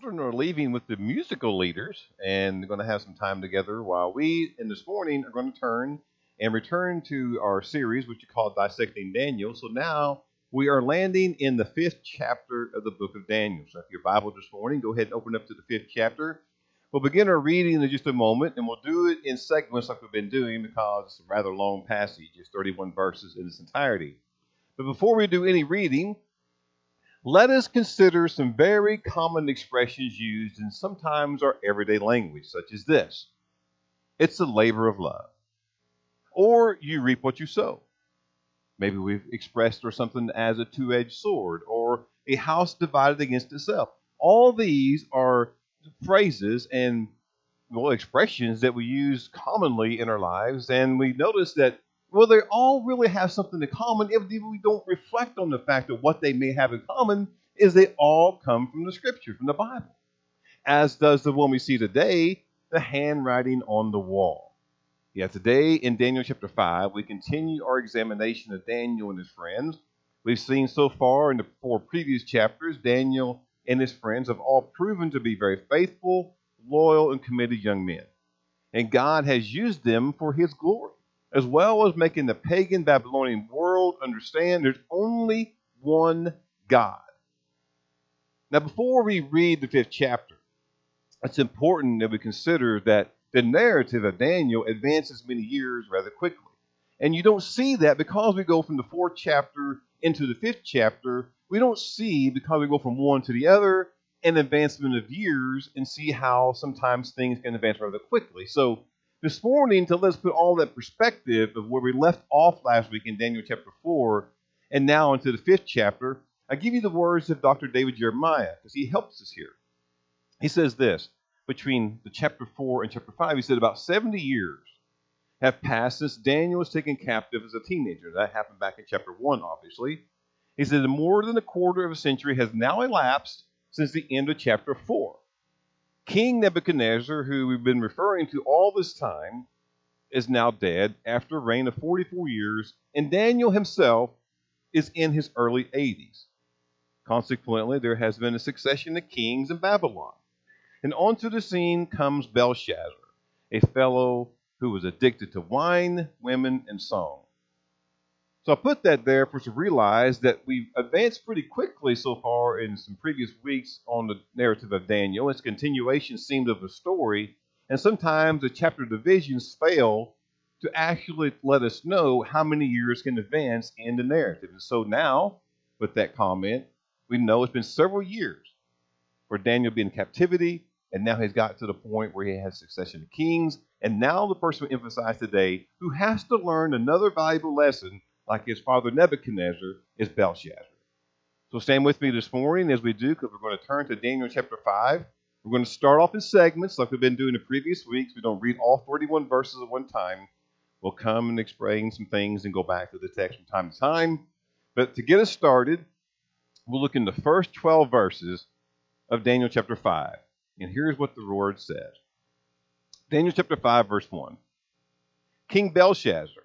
children are leaving with the musical leaders and they're going to have some time together while we, in this morning, are going to turn and return to our series, which we call Dissecting Daniel. So now we are landing in the fifth chapter of the book of Daniel. So if your Bible this morning, go ahead and open up to the fifth chapter. We'll begin our reading in just a moment, and we'll do it in segments like we've been doing because it's a rather long passage. It's 31 verses in its entirety. But before we do any reading, let us consider some very common expressions used in sometimes our everyday language, such as this It's the labor of love. Or you reap what you sow. Maybe we've expressed or something as a two edged sword or a house divided against itself. All these are phrases and well expressions that we use commonly in our lives, and we notice that well, they all really have something in common if we don't reflect on the fact that what they may have in common is they all come from the scripture, from the Bible. As does the one we see today, the handwriting on the wall. Yeah, today in Daniel chapter 5, we continue our examination of Daniel and his friends. We've seen so far in the four previous chapters, Daniel and his friends have all proven to be very faithful, loyal, and committed young men. And God has used them for his glory as well as making the pagan Babylonian world understand there's only one God. Now, before we read the fifth chapter, it's important that we consider that the narrative of Daniel advances many years rather quickly. And you don't see that because we go from the fourth chapter into the fifth chapter. We don't see, because we go from one to the other, an advancement of years and see how sometimes things can advance rather quickly. So this morning to let's put all that perspective of where we left off last week in Daniel chapter 4 and now into the fifth chapter, I give you the words of Dr. David Jeremiah because he helps us here. He says this between the chapter 4 and chapter 5, he said about 70 years have passed since Daniel was taken captive as a teenager. That happened back in chapter 1, obviously. He said more than a quarter of a century has now elapsed since the end of chapter 4. King Nebuchadnezzar, who we've been referring to all this time, is now dead after a reign of 44 years, and Daniel himself is in his early 80s. Consequently, there has been a succession of kings in Babylon. And onto the scene comes Belshazzar, a fellow who was addicted to wine, women, and song. So I put that there for us to realize that we've advanced pretty quickly so far in some previous weeks on the narrative of Daniel. Its continuation seemed of a story, and sometimes the chapter divisions fail to actually let us know how many years can advance in the narrative. And so now, with that comment, we know it's been several years for Daniel being in captivity, and now he's got to the point where he has succession of kings. And now the person we emphasize today, who has to learn another valuable lesson like his father Nebuchadnezzar, is Belshazzar. So stand with me this morning as we do, because we're going to turn to Daniel chapter 5. We're going to start off in segments like we've been doing the previous weeks. We don't read all 31 verses at one time. We'll come and explain some things and go back to the text from time to time. But to get us started, we'll look in the first 12 verses of Daniel chapter 5. And here's what the Lord said Daniel chapter 5, verse 1. King Belshazzar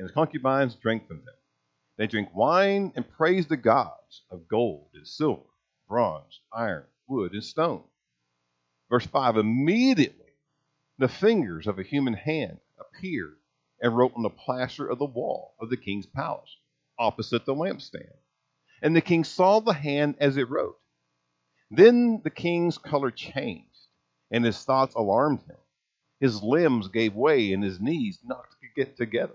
and his concubines drank from them. They drank wine and praised the gods of gold and silver, bronze, iron, wood, and stone. Verse 5 Immediately the fingers of a human hand appeared and wrote on the plaster of the wall of the king's palace, opposite the lampstand. And the king saw the hand as it wrote. Then the king's color changed, and his thoughts alarmed him. His limbs gave way, and his knees knocked together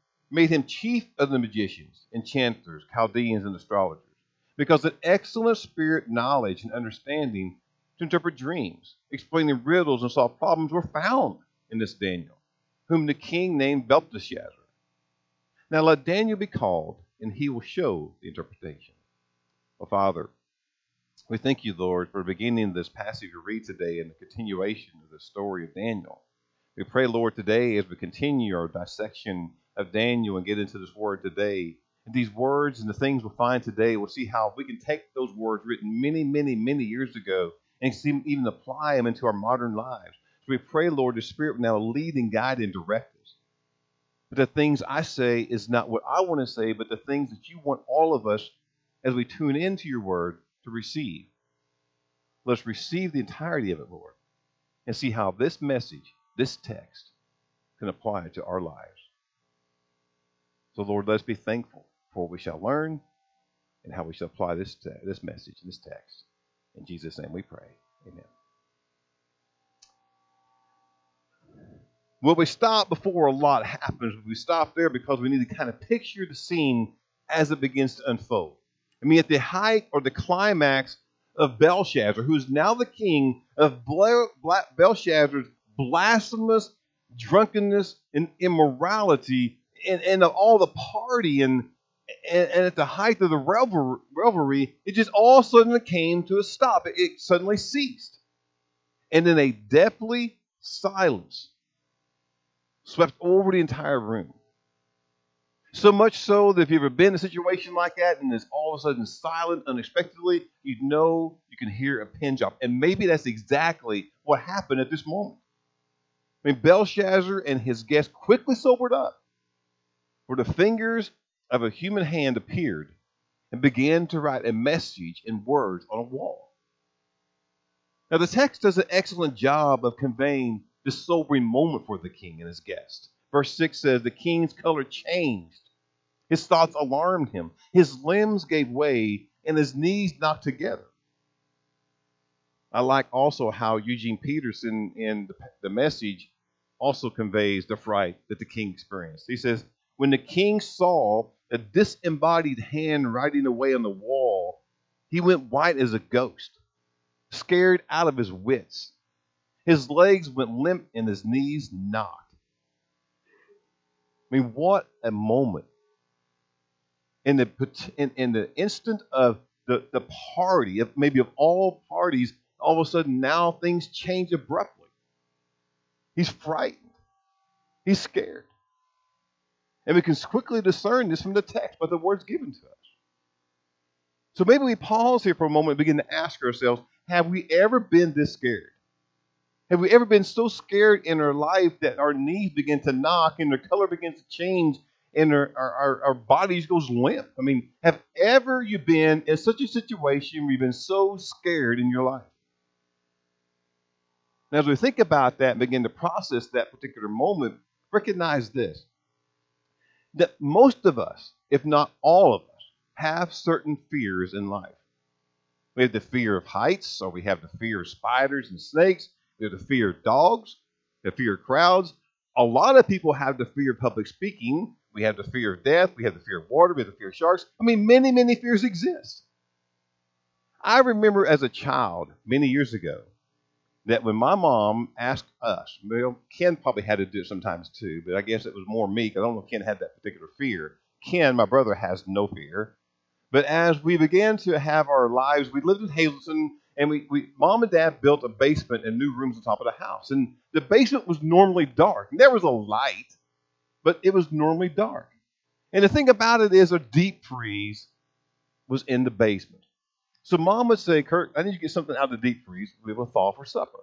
made him chief of the magicians, enchanters, Chaldeans, and astrologers, because of excellent spirit, knowledge, and understanding to interpret dreams, explaining riddles, and solve problems were found in this Daniel, whom the king named Belteshazzar. Now let Daniel be called, and he will show the interpretation. Oh, Father, we thank you, Lord, for beginning this passage we read today and the continuation of the story of Daniel. We pray, Lord, today as we continue our dissection of Daniel and get into this word today, and these words and the things we'll find today, we'll see how we can take those words written many, many, many years ago and see, even apply them into our modern lives. So we pray, Lord, the Spirit will now lead and guide and direct us. But the things I say is not what I want to say, but the things that you want all of us as we tune into your word to receive. Let's receive the entirety of it, Lord, and see how this message, this text, can apply to our lives. So, Lord, let's be thankful for what we shall learn and how we shall apply this, te- this message, and this text. In Jesus' name we pray. Amen. Well, we stop before a lot happens. We stop there because we need to kind of picture the scene as it begins to unfold. I mean, at the height or the climax of Belshazzar, who is now the king of Belshazzar's blasphemous drunkenness and immorality and, and all the party and, and, and, at the height of the revelry, it just all of a sudden came to a stop. It, it suddenly ceased. And then a deathly silence swept over the entire room. So much so that if you've ever been in a situation like that and it's all of a sudden silent unexpectedly, you know you can hear a pin drop. And maybe that's exactly what happened at this moment. I mean, Belshazzar and his guests quickly sobered up, where the fingers of a human hand appeared and began to write a message in words on a wall. Now, the text does an excellent job of conveying this sobering moment for the king and his guest. Verse 6 says, The king's color changed. His thoughts alarmed him. His limbs gave way, and his knees knocked together. I like also how Eugene Peterson in the, the message also conveys the fright that the king experienced. He says, When the king saw a disembodied hand writing away on the wall, he went white as a ghost, scared out of his wits. His legs went limp and his knees knocked. I mean, what a moment. In the, in, in the instant of the, the party, of maybe of all parties, all of a sudden now things change abruptly. He's frightened. He's scared. And we can quickly discern this from the text by the words given to us. So maybe we pause here for a moment and begin to ask ourselves have we ever been this scared? Have we ever been so scared in our life that our knees begin to knock and our color begins to change and our, our, our bodies goes limp? I mean, have ever you been in such a situation where you've been so scared in your life? Now, as we think about that and begin to process that particular moment, recognize this that most of us, if not all of us, have certain fears in life. We have the fear of heights, or we have the fear of spiders and snakes. We have the fear of dogs, the fear of crowds. A lot of people have the fear of public speaking. We have the fear of death. We have the fear of water. We have the fear of sharks. I mean, many, many fears exist. I remember as a child, many years ago, that when my mom asked us, well, Ken probably had to do it sometimes too, but I guess it was more me because I don't know if Ken had that particular fear. Ken, my brother, has no fear. But as we began to have our lives, we lived in Hazleton, and we, we mom and dad built a basement and new rooms on top of the house. And the basement was normally dark. There was a light, but it was normally dark. And the thing about it is, a deep freeze was in the basement. So mom would say, Kurt, I need you to get something out of the deep freeze. We will thaw for supper.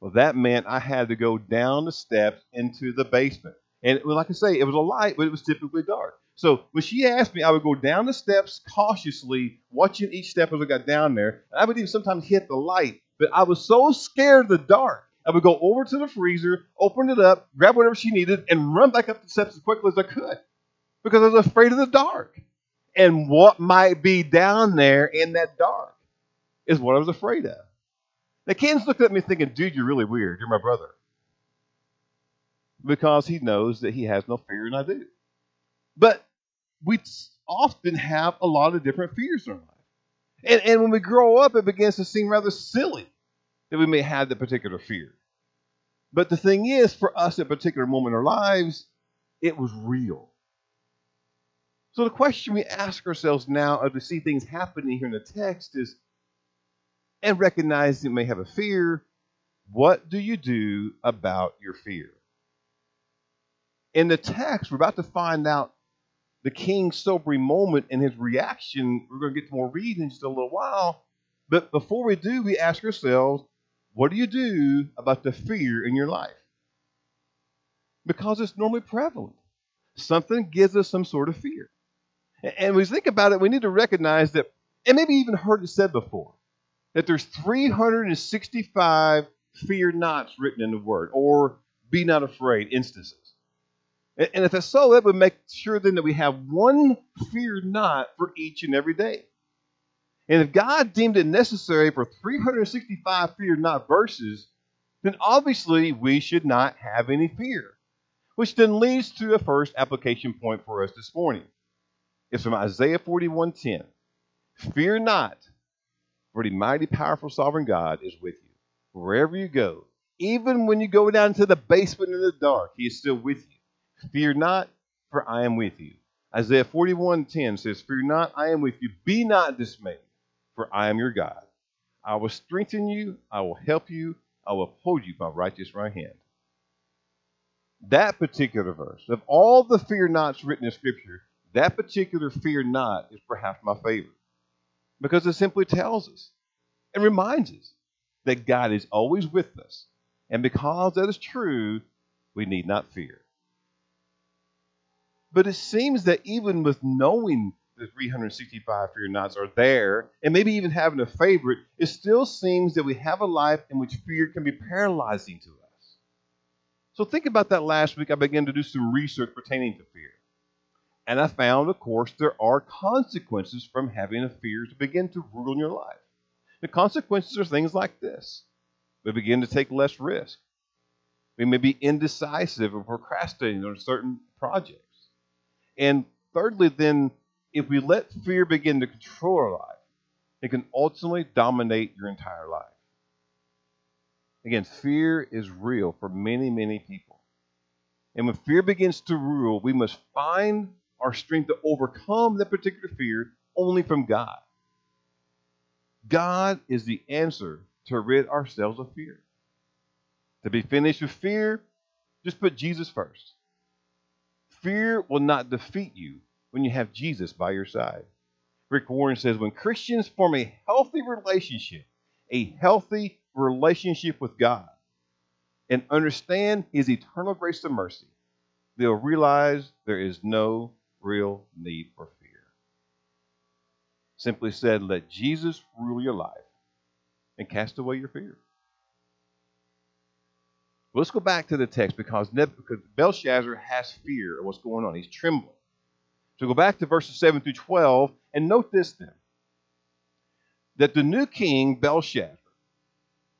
Well, that meant I had to go down the steps into the basement. And like I say, it was a light, but it was typically dark. So when she asked me, I would go down the steps cautiously, watching each step as I got down there. And I would even sometimes hit the light. But I was so scared of the dark. I would go over to the freezer, open it up, grab whatever she needed, and run back up the steps as quickly as I could because I was afraid of the dark. And what might be down there in that dark is what I was afraid of. Now, Ken's looked at me thinking, dude, you're really weird. You're my brother. Because he knows that he has no fear, and I do. But we often have a lot of different fears in our life. And, and when we grow up, it begins to seem rather silly that we may have that particular fear. But the thing is, for us at a particular moment in our lives, it was real. So the question we ask ourselves now as we see things happening here in the text is, and recognize you may have a fear, what do you do about your fear? In the text, we're about to find out the king's sobering moment and his reaction. We're going to get to more read in just a little while. But before we do, we ask ourselves, what do you do about the fear in your life? Because it's normally prevalent. Something gives us some sort of fear. And we think about it, we need to recognize that, and maybe even heard it said before, that there's 365 fear nots written in the Word, or be not afraid instances. And if that's so, that would make sure then that we have one fear not for each and every day. And if God deemed it necessary for 365 fear not verses, then obviously we should not have any fear. Which then leads to a first application point for us this morning. It's from Isaiah 41:10. Fear not, for the mighty, powerful, sovereign God is with you. Wherever you go, even when you go down to the basement in the dark, He is still with you. Fear not, for I am with you. Isaiah 41:10 says, Fear not, I am with you. Be not dismayed, for I am your God. I will strengthen you, I will help you, I will uphold you by righteous right hand. That particular verse, of all the fear nots written in Scripture, that particular fear not is perhaps my favorite because it simply tells us and reminds us that God is always with us. And because that is true, we need not fear. But it seems that even with knowing the 365 fear nots are there, and maybe even having a favorite, it still seems that we have a life in which fear can be paralyzing to us. So think about that last week. I began to do some research pertaining to fear. And I found, of course, there are consequences from having a fear to begin to rule in your life. The consequences are things like this we begin to take less risk. We may be indecisive or procrastinating on certain projects. And thirdly, then, if we let fear begin to control our life, it can ultimately dominate your entire life. Again, fear is real for many, many people. And when fear begins to rule, we must find our strength to overcome that particular fear only from God. God is the answer to rid ourselves of fear. To be finished with fear, just put Jesus first. Fear will not defeat you when you have Jesus by your side. Rick Warren says when Christians form a healthy relationship, a healthy relationship with God, and understand His eternal grace and mercy, they'll realize there is no real need for fear. Simply said, let Jesus rule your life and cast away your fear. Let's go back to the text because, because Belshazzar has fear of what's going on. He's trembling. So go back to verses 7 through 12 and note this then that the new king, Belshazzar,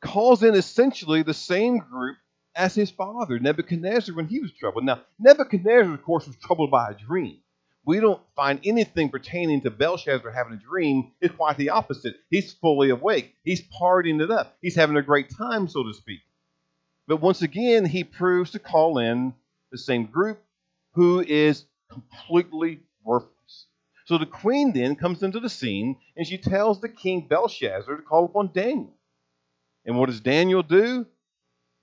calls in essentially the same group as his father, Nebuchadnezzar, when he was troubled. Now, Nebuchadnezzar, of course, was troubled by a dream we don't find anything pertaining to Belshazzar having a dream. It's quite the opposite. He's fully awake. He's partying it up. He's having a great time, so to speak. But once again, he proves to call in the same group who is completely worthless. So the queen then comes into the scene and she tells the king Belshazzar to call upon Daniel. And what does Daniel do?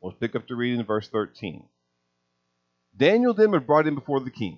Let's pick up the reading in verse 13. Daniel then was brought in before the king.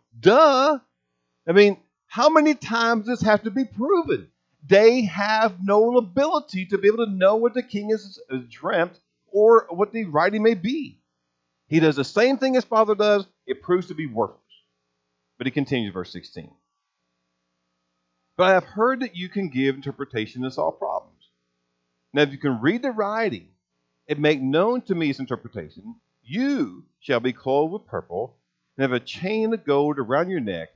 duh. I mean, how many times does this have to be proven? They have no ability to be able to know what the king has dreamt or what the writing may be. He does the same thing his father does, it proves to be worthless. But he continues, verse 16. But I have heard that you can give interpretation to solve problems. Now, if you can read the writing and make known to me its interpretation, you shall be clothed with purple and have a chain of gold around your neck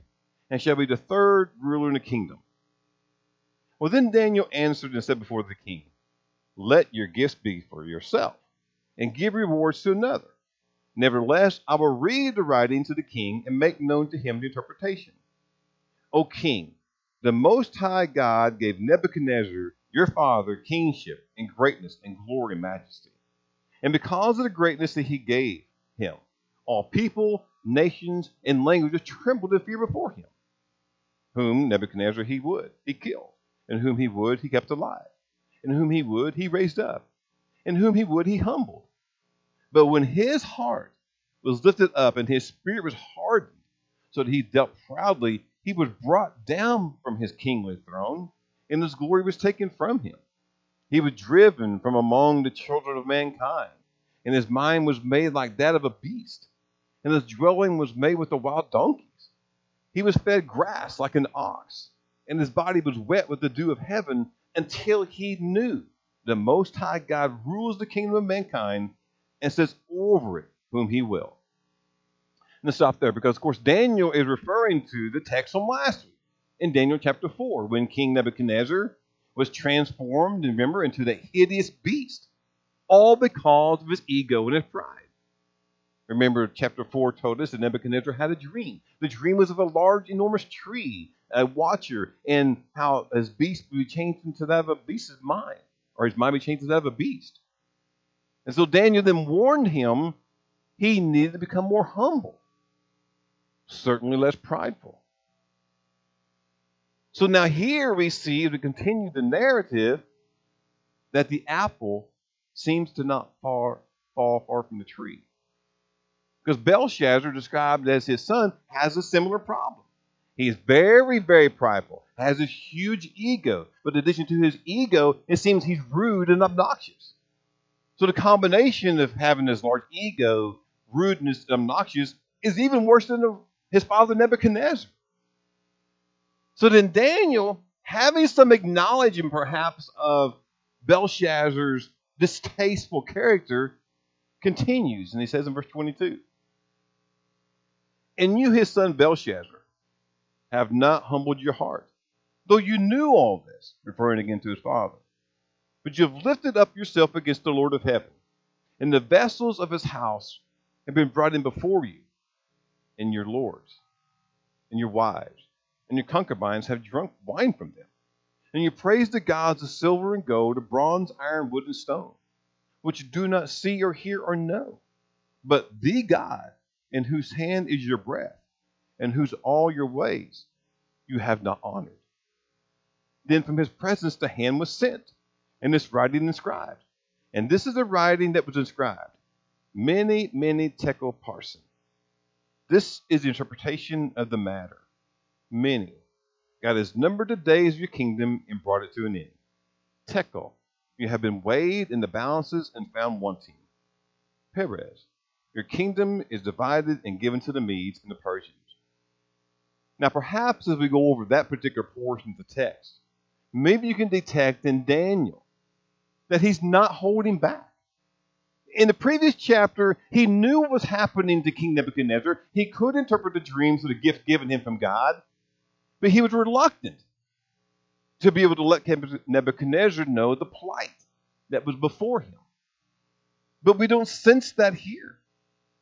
and shall be the third ruler in the kingdom. Well, then Daniel answered and said before the king, Let your gifts be for yourself, and give rewards to another. Nevertheless, I will read the writing to the king and make known to him the interpretation. O king, the Most High God gave Nebuchadnezzar, your father, kingship and greatness and glory and majesty. And because of the greatness that he gave him, all people, nations, and languages trembled in fear before him whom Nebuchadnezzar he would, he killed, and whom he would, he kept alive, and whom he would, he raised up, and whom he would, he humbled. But when his heart was lifted up and his spirit was hardened, so that he dealt proudly, he was brought down from his kingly throne, and his glory was taken from him. He was driven from among the children of mankind, and his mind was made like that of a beast, and his dwelling was made with the wild donkeys. He was fed grass like an ox, and his body was wet with the dew of heaven until he knew the Most High God rules the kingdom of mankind and sets over it whom he will. And stop there because, of course, Daniel is referring to the text from last week in Daniel chapter 4 when King Nebuchadnezzar was transformed, remember, into that hideous beast, all because of his ego and his pride. Remember, chapter 4 told us that Nebuchadnezzar had a dream. The dream was of a large, enormous tree, a watcher, and how his beast would be changed into that of a beast's mind, or his mind would be changed into that of a beast. And so Daniel then warned him he needed to become more humble, certainly less prideful. So now here we see, as we continue the narrative, that the apple seems to not far, fall far from the tree. Because Belshazzar, described as his son, has a similar problem. He's very, very prideful, has a huge ego. But in addition to his ego, it seems he's rude and obnoxious. So the combination of having this large ego, rudeness, and obnoxious is even worse than his father Nebuchadnezzar. So then Daniel, having some acknowledgement perhaps of Belshazzar's distasteful character, continues. And he says in verse 22 and you, his son Belshazzar, have not humbled your heart, though you knew all this, referring again to his father. But you have lifted up yourself against the Lord of heaven, and the vessels of his house have been brought in before you, and your lords, and your wives, and your concubines have drunk wine from them. And you praise the gods of silver and gold, of bronze, iron, wood, and stone, which you do not see or hear or know, but the God in whose hand is your breath, and whose all your ways you have not honored. Then from his presence the hand was sent, and this writing inscribed. And this is the writing that was inscribed Mene, mene tekel parsin. This is the interpretation of the matter. Mene. God has numbered the days of your kingdom and brought it to an end. Tekel. You have been weighed in the balances and found wanting. Peres. Your kingdom is divided and given to the Medes and the Persians. Now, perhaps as we go over that particular portion of the text, maybe you can detect in Daniel that he's not holding back. In the previous chapter, he knew what was happening to King Nebuchadnezzar. He could interpret the dreams of the gift given him from God, but he was reluctant to be able to let Nebuchadnezzar know the plight that was before him. But we don't sense that here.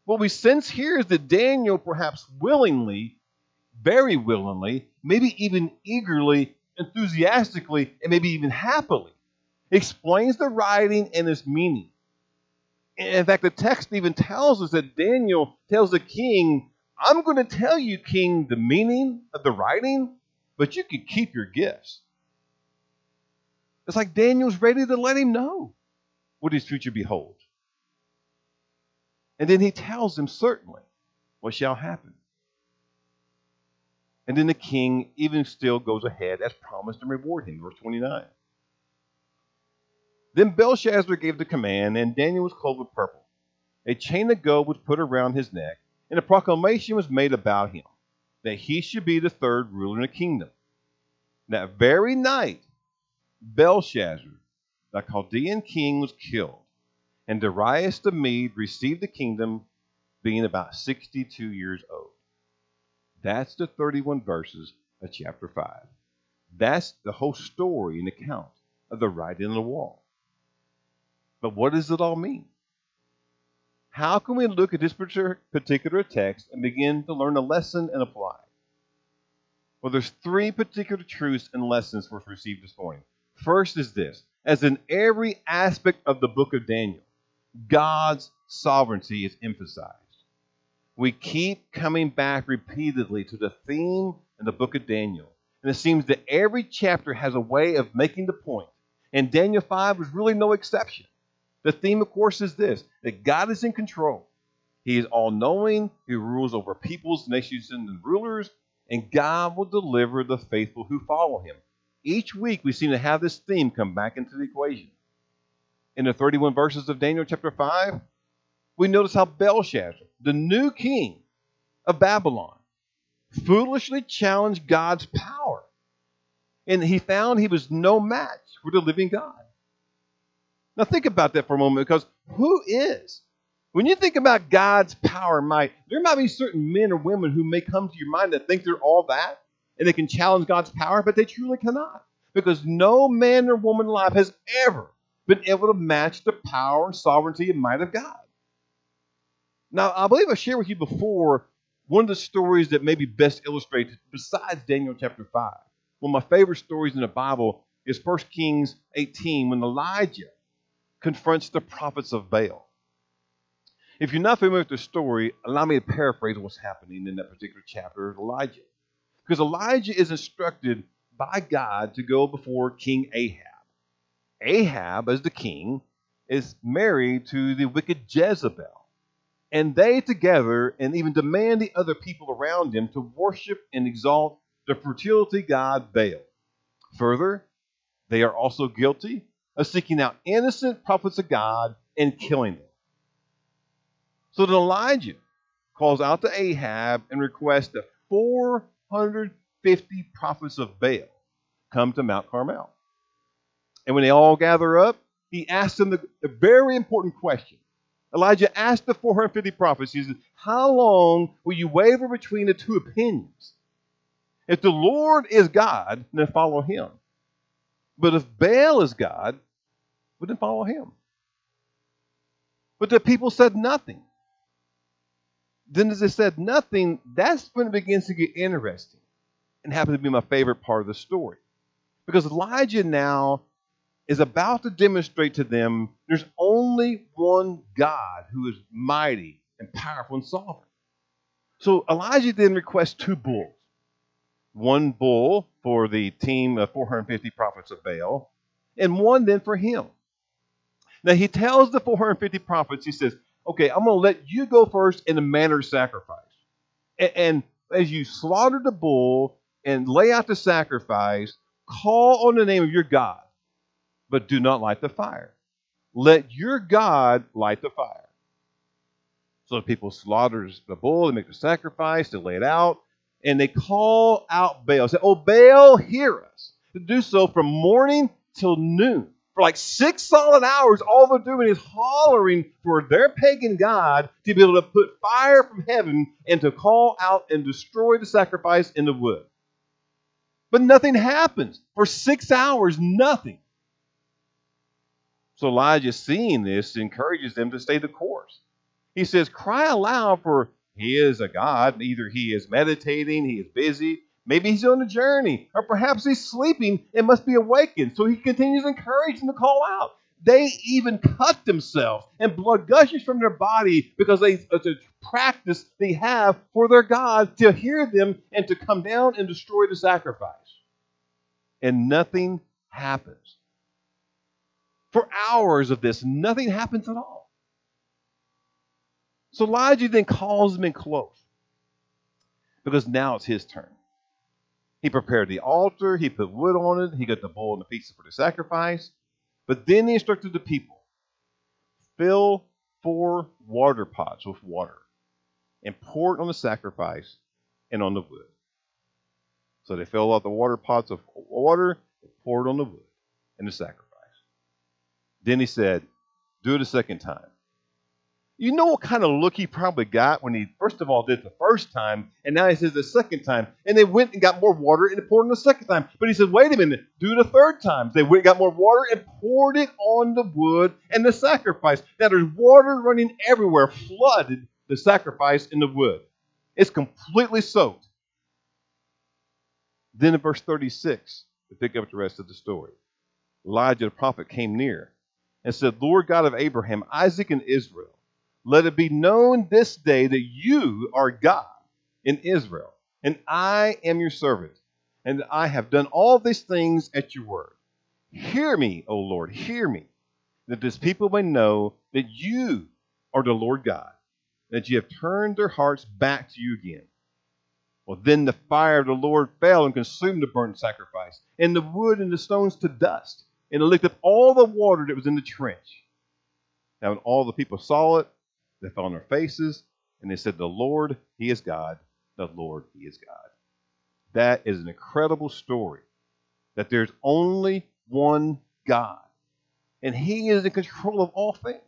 What we sense here is that Daniel, perhaps willingly, very willingly, maybe even eagerly, enthusiastically and maybe even happily, explains the writing and its meaning. In fact, the text even tells us that Daniel tells the king, I'm going to tell you, king, the meaning of the writing, but you can keep your gifts. It's like Daniel's ready to let him know what his future beholds. And then he tells them certainly what shall happen. And then the king even still goes ahead as promised and reward him. Verse 29. Then Belshazzar gave the command, and Daniel was clothed with purple. A chain of gold was put around his neck, and a proclamation was made about him that he should be the third ruler in the kingdom. That very night, Belshazzar, the Chaldean king, was killed, and Darius the Mede received the kingdom, being about 62 years old. That's the 31 verses of chapter 5. That's the whole story and account of the writing on the wall. But what does it all mean? How can we look at this particular text and begin to learn a lesson and apply? Well, there's three particular truths and lessons for us to receive this morning. First is this as in every aspect of the book of Daniel, God's sovereignty is emphasized. We keep coming back repeatedly to the theme in the book of Daniel. And it seems that every chapter has a way of making the point. And Daniel 5 was really no exception. The theme, of course, is this that God is in control. He is all knowing, He rules over peoples, nations, and rulers, and God will deliver the faithful who follow Him. Each week we seem to have this theme come back into the equation. In the 31 verses of Daniel chapter 5, we notice how Belshazzar, the new king of Babylon, foolishly challenged God's power. And he found he was no match for the living God. Now think about that for a moment because who is? When you think about God's power and might, there might be certain men or women who may come to your mind that think they're all that and they can challenge God's power, but they truly cannot. Because no man or woman alive has ever been able to match the power and sovereignty and might of God. Now, I believe I shared with you before one of the stories that maybe best illustrates, besides Daniel chapter 5. One of my favorite stories in the Bible is 1 Kings 18 when Elijah confronts the prophets of Baal. If you're not familiar with the story, allow me to paraphrase what's happening in that particular chapter of Elijah. Because Elijah is instructed by God to go before King Ahab. Ahab, as the king, is married to the wicked Jezebel. And they together and even demand the other people around him to worship and exalt the fertility god Baal. Further, they are also guilty of seeking out innocent prophets of God and killing them. So then Elijah calls out to Ahab and requests that 450 prophets of Baal come to Mount Carmel. And when they all gather up, he asks them the, the very important question. Elijah asked the 450 prophets, he said, How long will you waver between the two opinions? If the Lord is God, then follow him. But if Baal is God, we didn't follow him. But the people said nothing. Then, as they said nothing, that's when it begins to get interesting and happens to be my favorite part of the story. Because Elijah now is about to demonstrate to them there's only one God who is mighty and powerful and sovereign. So Elijah then requests two bulls one bull for the team of 450 prophets of Baal, and one then for him. Now he tells the 450 prophets, he says, Okay, I'm going to let you go first in the manner of sacrifice. And, and as you slaughter the bull and lay out the sacrifice, call on the name of your God, but do not light the fire. Let your God light the fire. So the people slaughter the bull, they make the sacrifice, they lay it out, and they call out Baal. Say, Oh, Baal, hear us. To do so from morning till noon for like six solid hours, all they're doing is hollering for their pagan God to be able to put fire from heaven and to call out and destroy the sacrifice in the wood. But nothing happens. For six hours, nothing. So Elijah, seeing this, encourages them to stay the course. He says, Cry aloud, for he is a God. Either he is meditating, he is busy, Maybe he's on a journey, or perhaps he's sleeping and must be awakened. So he continues encouraging them to call out. They even cut themselves, and blood gushes from their body because they it's a practice they have for their God to hear them and to come down and destroy the sacrifice. And nothing happens. For hours of this, nothing happens at all. So Elijah then calls them in close because now it's his turn. He prepared the altar, he put wood on it, he got the bull and the pieces for the sacrifice. But then he instructed the people fill four water pots with water and pour it on the sacrifice and on the wood. So they filled out the water pots of water, poured on the wood and the sacrifice. Then he said, Do it a second time. You know what kind of look he probably got when he first of all did it the first time, and now he says the second time. And they went and got more water and poured on the second time. But he said, wait a minute, do it a third time. They went and got more water and poured it on the wood and the sacrifice. Now there's water running everywhere, flooded the sacrifice and the wood. It's completely soaked. Then in verse 36, to pick up the rest of the story, Elijah the prophet came near and said, Lord God of Abraham, Isaac, and Israel, let it be known this day that you are God in Israel, and I am your servant, and I have done all these things at your word. Hear me, O Lord, hear me, that this people may know that you are the Lord God, that you have turned their hearts back to you again. Well, then the fire of the Lord fell and consumed the burnt sacrifice, and the wood and the stones to dust, and it licked up all the water that was in the trench. Now, when all the people saw it, they fell on their faces and they said, The Lord, He is God. The Lord, He is God. That is an incredible story that there's only one God, and He is in control of all things.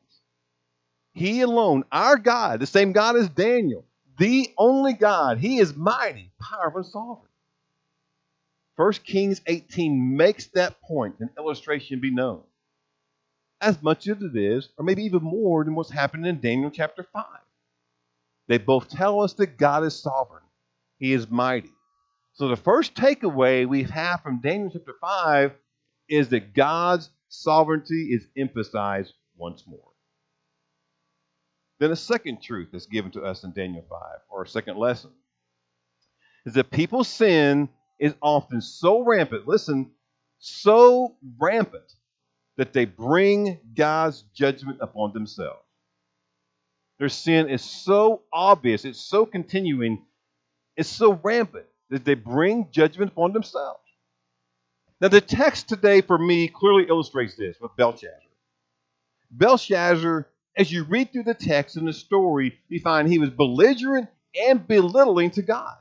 He alone, our God, the same God as Daniel, the only God, He is mighty, powerful, and sovereign. 1 Kings 18 makes that point and illustration be known as much as it is, or maybe even more than what's happening in Daniel chapter 5. They both tell us that God is sovereign, He is mighty. So the first takeaway we have from Daniel chapter 5 is that God's sovereignty is emphasized once more. Then a second truth that's given to us in Daniel 5, or a second lesson, is that people's sin is often so rampant, listen, so rampant that they bring God's judgment upon themselves. Their sin is so obvious, it's so continuing, it's so rampant that they bring judgment upon themselves. Now, the text today for me clearly illustrates this with Belshazzar. Belshazzar, as you read through the text and the story, you find he was belligerent and belittling to God.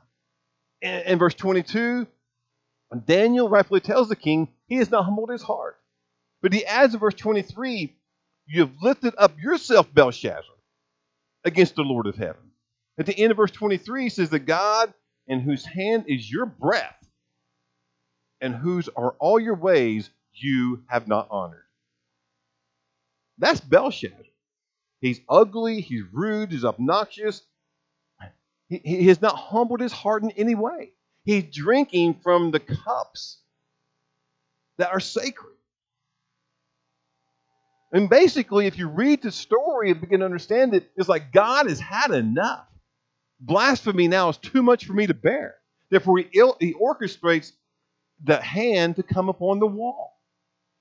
In, verse 22, Daniel rightfully tells the king he has not humbled his heart. But he adds in verse 23 You have lifted up yourself, Belshazzar, against the Lord of heaven. At the end of verse 23, he says, The God in whose hand is your breath, and whose are all your ways, you have not honored. That's Belshazzar. He's ugly, he's rude, he's obnoxious. He, he has not humbled his heart in any way. He's drinking from the cups that are sacred. And basically, if you read the story and begin to understand it, it's like God has had enough. Blasphemy now is too much for me to bear. Therefore, he, il- he orchestrates the hand to come upon the wall.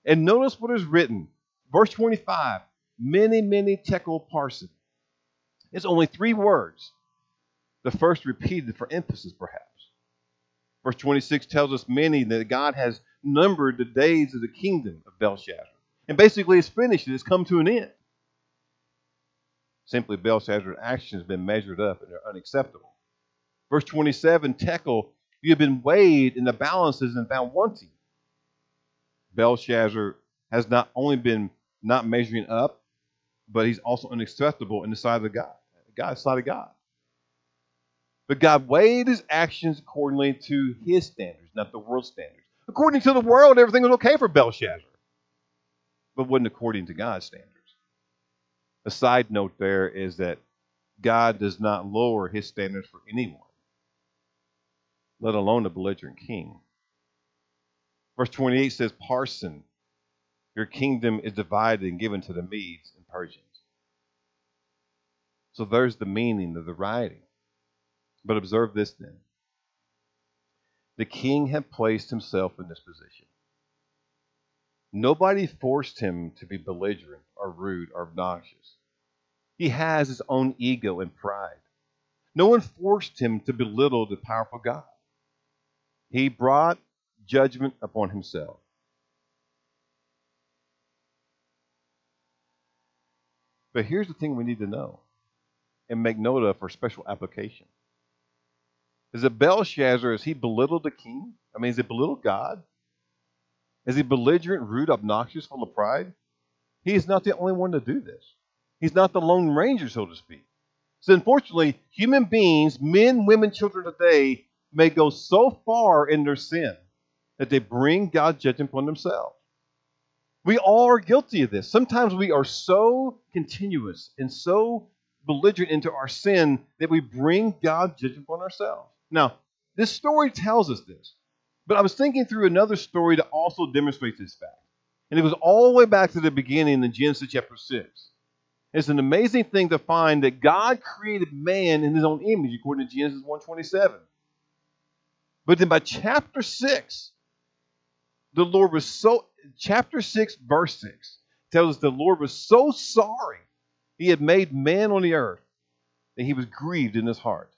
And notice what is written. Verse 25 mene, mene tekel parsin. It's only three words. The first repeated for emphasis, perhaps. Verse 26 tells us mene that God has numbered the days of the kingdom of Belshazzar. And basically, it's finished. It's come to an end. Simply, Belshazzar's action has been measured up and they're unacceptable. Verse 27 Tekel, you have been weighed in the balances and found wanting. Belshazzar has not only been not measuring up, but he's also unacceptable in the sight of God. God's sight of God. But God weighed his actions accordingly to his standards, not the world's standards. According to the world, everything was okay for Belshazzar but wasn't according to God's standards. A side note there is that God does not lower his standards for anyone. let alone a belligerent king. Verse 28 says, Parson, your kingdom is divided and given to the Medes and Persians. So there's the meaning of the writing. But observe this then. The king had placed himself in this position. Nobody forced him to be belligerent or rude or obnoxious. He has his own ego and pride. No one forced him to belittle the powerful God. He brought judgment upon himself. But here's the thing we need to know and make note of for special application. Is it Belshazzar, has he belittled the king? I mean, is he belittled God? Is he belligerent, rude, obnoxious, full of pride? He is not the only one to do this. He's not the Lone Ranger, so to speak. So, unfortunately, human beings, men, women, children today, may go so far in their sin that they bring God's judgment upon themselves. We all are guilty of this. Sometimes we are so continuous and so belligerent into our sin that we bring God's judgment upon ourselves. Now, this story tells us this, but I was thinking through another story that also demonstrates this fact. And it was all the way back to the beginning in Genesis chapter 6. It's an amazing thing to find that God created man in his own image, according to Genesis 127. But then by chapter 6, the Lord was so, chapter 6, verse 6, tells us the Lord was so sorry he had made man on the earth that he was grieved in his heart.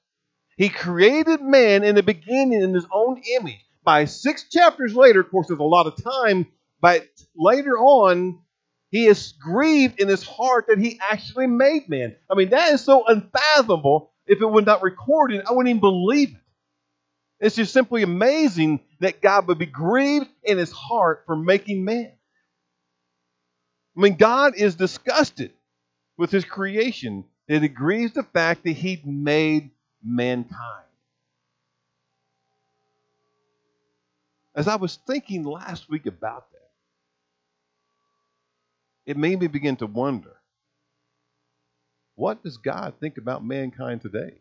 He created man in the beginning in his own image. By six chapters later, of course, there's a lot of time, but later on, he is grieved in his heart that he actually made man. I mean, that is so unfathomable. If it were not recorded, I wouldn't even believe it. It's just simply amazing that God would be grieved in his heart for making man. I mean, God is disgusted with his creation it grieves the fact that he made mankind. As I was thinking last week about that, it made me begin to wonder what does God think about mankind today?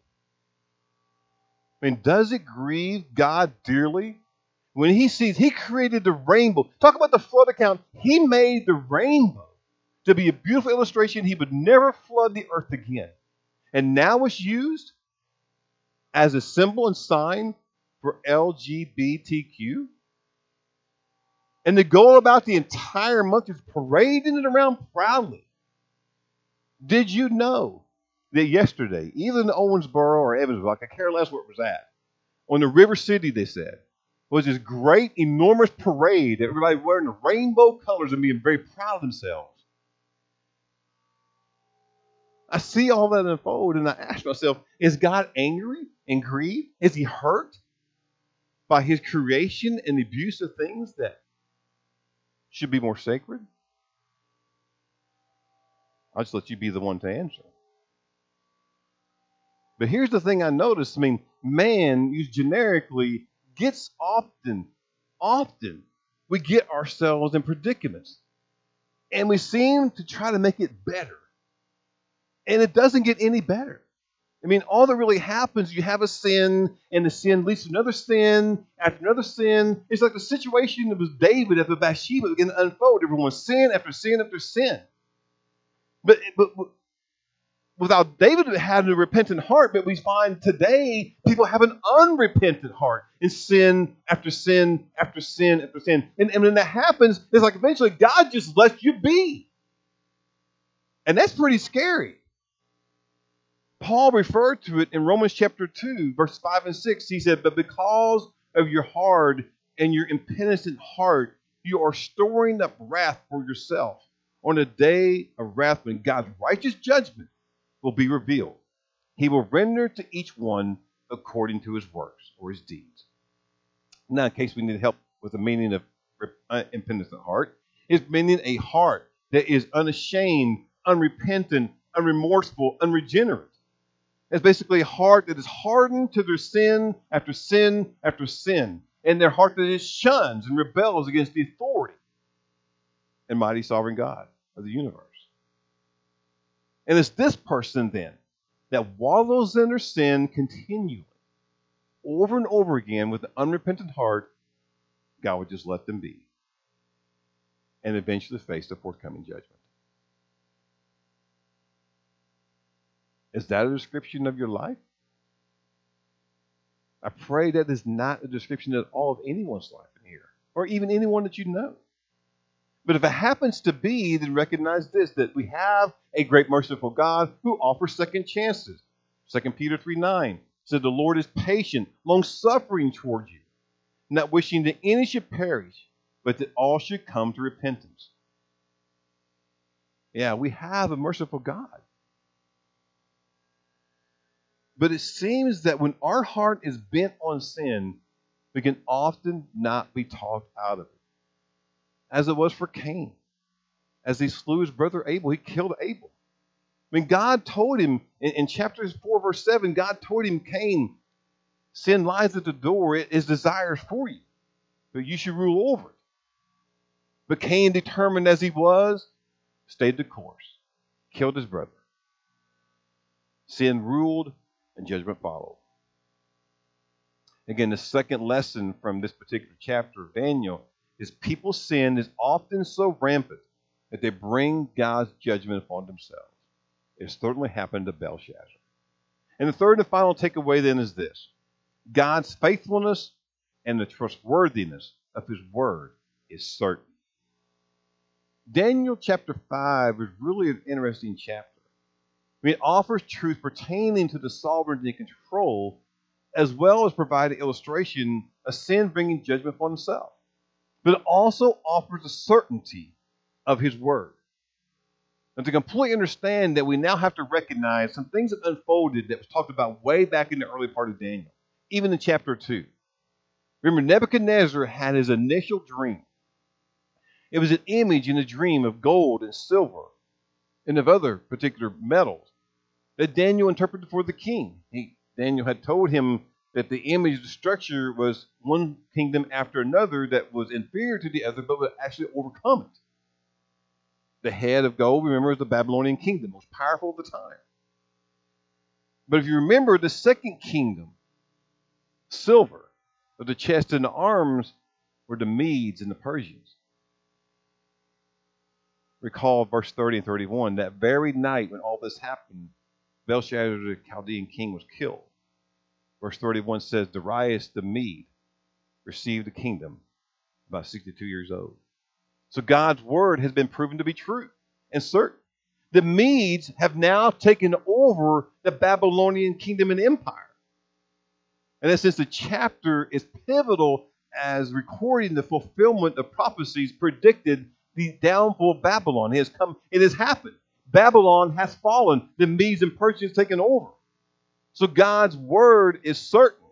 I mean, does it grieve God dearly when he sees he created the rainbow? Talk about the flood account. He made the rainbow to be a beautiful illustration. He would never flood the earth again. And now it's used as a symbol and sign for LGBTQ. And to go about the entire month is parading it around proudly. Did you know that yesterday, in Owensboro or Evansville, I care less where it was at, on the River City, they said, was this great, enormous parade, that everybody wearing the rainbow colors and being very proud of themselves. I see all that unfold and I ask myself, is God angry and grieved? Is he hurt by his creation and the abuse of things that should be more sacred? I'll just let you be the one to answer. But here's the thing I noticed. I mean, man, used generically, gets often, often, we get ourselves in predicaments. And we seem to try to make it better. And it doesn't get any better. I mean, all that really happens, you have a sin, and the sin leads to another sin, after another sin. It's like the situation was David after Bathsheba began to unfold. Everyone sin after sin after sin. But, but without David having a repentant heart, but we find today people have an unrepentant heart in sin after sin after sin after sin. And, and when that happens, it's like eventually God just lets you be. And that's pretty scary. Paul referred to it in Romans chapter 2, verse 5 and 6. He said, But because of your hard and your impenitent heart, you are storing up wrath for yourself on a day of wrath when God's righteous judgment will be revealed. He will render to each one according to his works or his deeds. Now, in case we need help with the meaning of impenitent heart, it's meaning a heart that is unashamed, unrepentant, unremorseful, unregenerate. It's basically a heart that is hardened to their sin after sin after sin, and their heart that is shuns and rebels against the authority and mighty sovereign God of the universe. And it's this person then that wallows in their sin continually, over and over again with an unrepentant heart, God would just let them be and eventually face the forthcoming judgment. Is that a description of your life? I pray that is not a description at all of anyone's life in here, or even anyone that you know. But if it happens to be, then recognize this that we have a great merciful God who offers second chances. 2 Peter 3 9 said, The Lord is patient, long suffering toward you, not wishing that any should perish, but that all should come to repentance. Yeah, we have a merciful God. But it seems that when our heart is bent on sin, we can often not be talked out of it. As it was for Cain. As he slew his brother Abel, he killed Abel. I mean, God told him in, in chapter 4, verse 7, God told him, Cain, sin lies at the door, it is desires for you, but you should rule over it. But Cain, determined as he was, stayed the course, killed his brother. Sin ruled and judgment followed. Again, the second lesson from this particular chapter of Daniel is people's sin is often so rampant that they bring God's judgment upon themselves. It certainly happened to Belshazzar. And the third and final takeaway then is this God's faithfulness and the trustworthiness of his word is certain. Daniel chapter 5 is really an interesting chapter. It offers truth pertaining to the sovereignty and control, as well as provide an illustration of sin bringing judgment upon himself. But it also offers the certainty of his word. And to completely understand that we now have to recognize some things that unfolded that was talked about way back in the early part of Daniel, even in chapter 2. Remember, Nebuchadnezzar had his initial dream. It was an image in a dream of gold and silver and of other particular metals that Daniel interpreted for the king. He, Daniel had told him that the image, the structure was one kingdom after another that was inferior to the other, but would actually overcome it. The head of gold, remember, is the Babylonian kingdom, most powerful of the time. But if you remember, the second kingdom, silver, of the chest and the arms, were the Medes and the Persians. Recall verse 30 and 31. That very night when all this happened, Belshazzar, the Chaldean king, was killed. Verse 31 says, Darius the Mede received the kingdom about 62 years old. So God's word has been proven to be true and certain. The Medes have now taken over the Babylonian kingdom and empire. And that since the chapter is pivotal as recording the fulfillment of prophecies predicted the downfall of Babylon. It has come, it has happened. Babylon has fallen. The Medes and Persians taken over. So God's word is certain.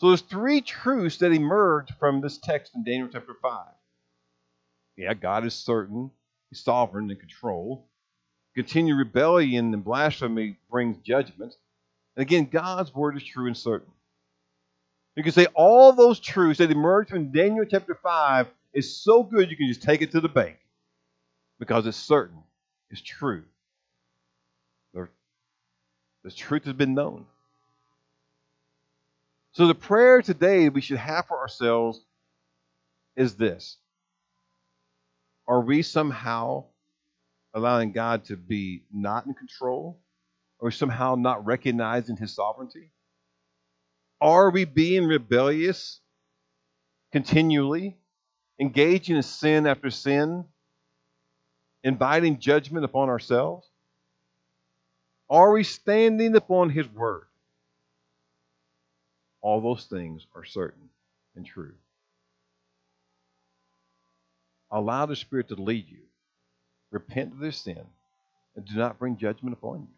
So there's three truths that emerge from this text in Daniel chapter 5. Yeah, God is certain, He's sovereign and control. Continued rebellion and blasphemy brings judgment. And again, God's word is true and certain. You can say all those truths that emerge from Daniel chapter 5 is so good you can just take it to the bank because it's certain, it's true, the truth has been known. So the prayer today we should have for ourselves is this Are we somehow allowing God to be not in control? Or somehow not recognizing his sovereignty? Are we being rebellious continually, engaging in sin after sin, inviting judgment upon ourselves? Are we standing upon His word? All those things are certain and true. Allow the Spirit to lead you. Repent of this sin and do not bring judgment upon you.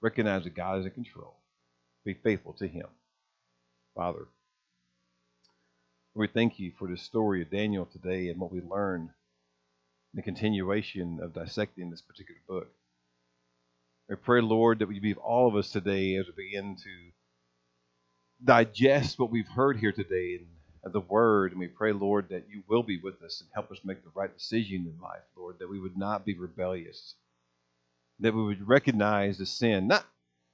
Recognize that God is in control. Be faithful to Him. Father, we thank you for the story of Daniel today and what we learned in the continuation of dissecting this particular book. I pray, Lord, that we be all of us today as we begin to digest what we've heard here today and the word. And we pray, Lord, that you will be with us and help us make the right decision in life, Lord, that we would not be rebellious, that we would recognize the sin, not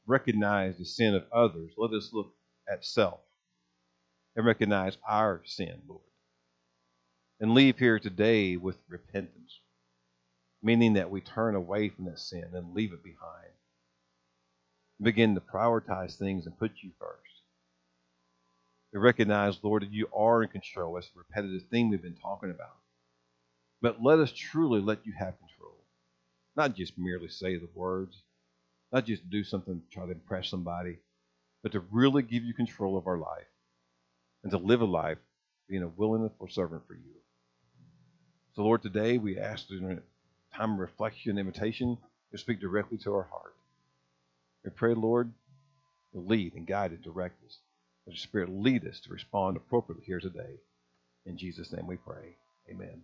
recognize the sin of others, let us look at self and recognize our sin, Lord. And leave here today with repentance, meaning that we turn away from that sin and leave it behind. Begin to prioritize things and put you first. We recognize, Lord, that you are in control. That's the repetitive thing we've been talking about. But let us truly let you have control. Not just merely say the words, not just do something to try to impress somebody, but to really give you control of our life and to live a life being a willing and servant for you. So, Lord, today we ask during a time of reflection and invitation to speak directly to our heart. We pray, Lord, to lead and guide and direct us. Let your Spirit lead us to respond appropriately here today. In Jesus' name we pray. Amen.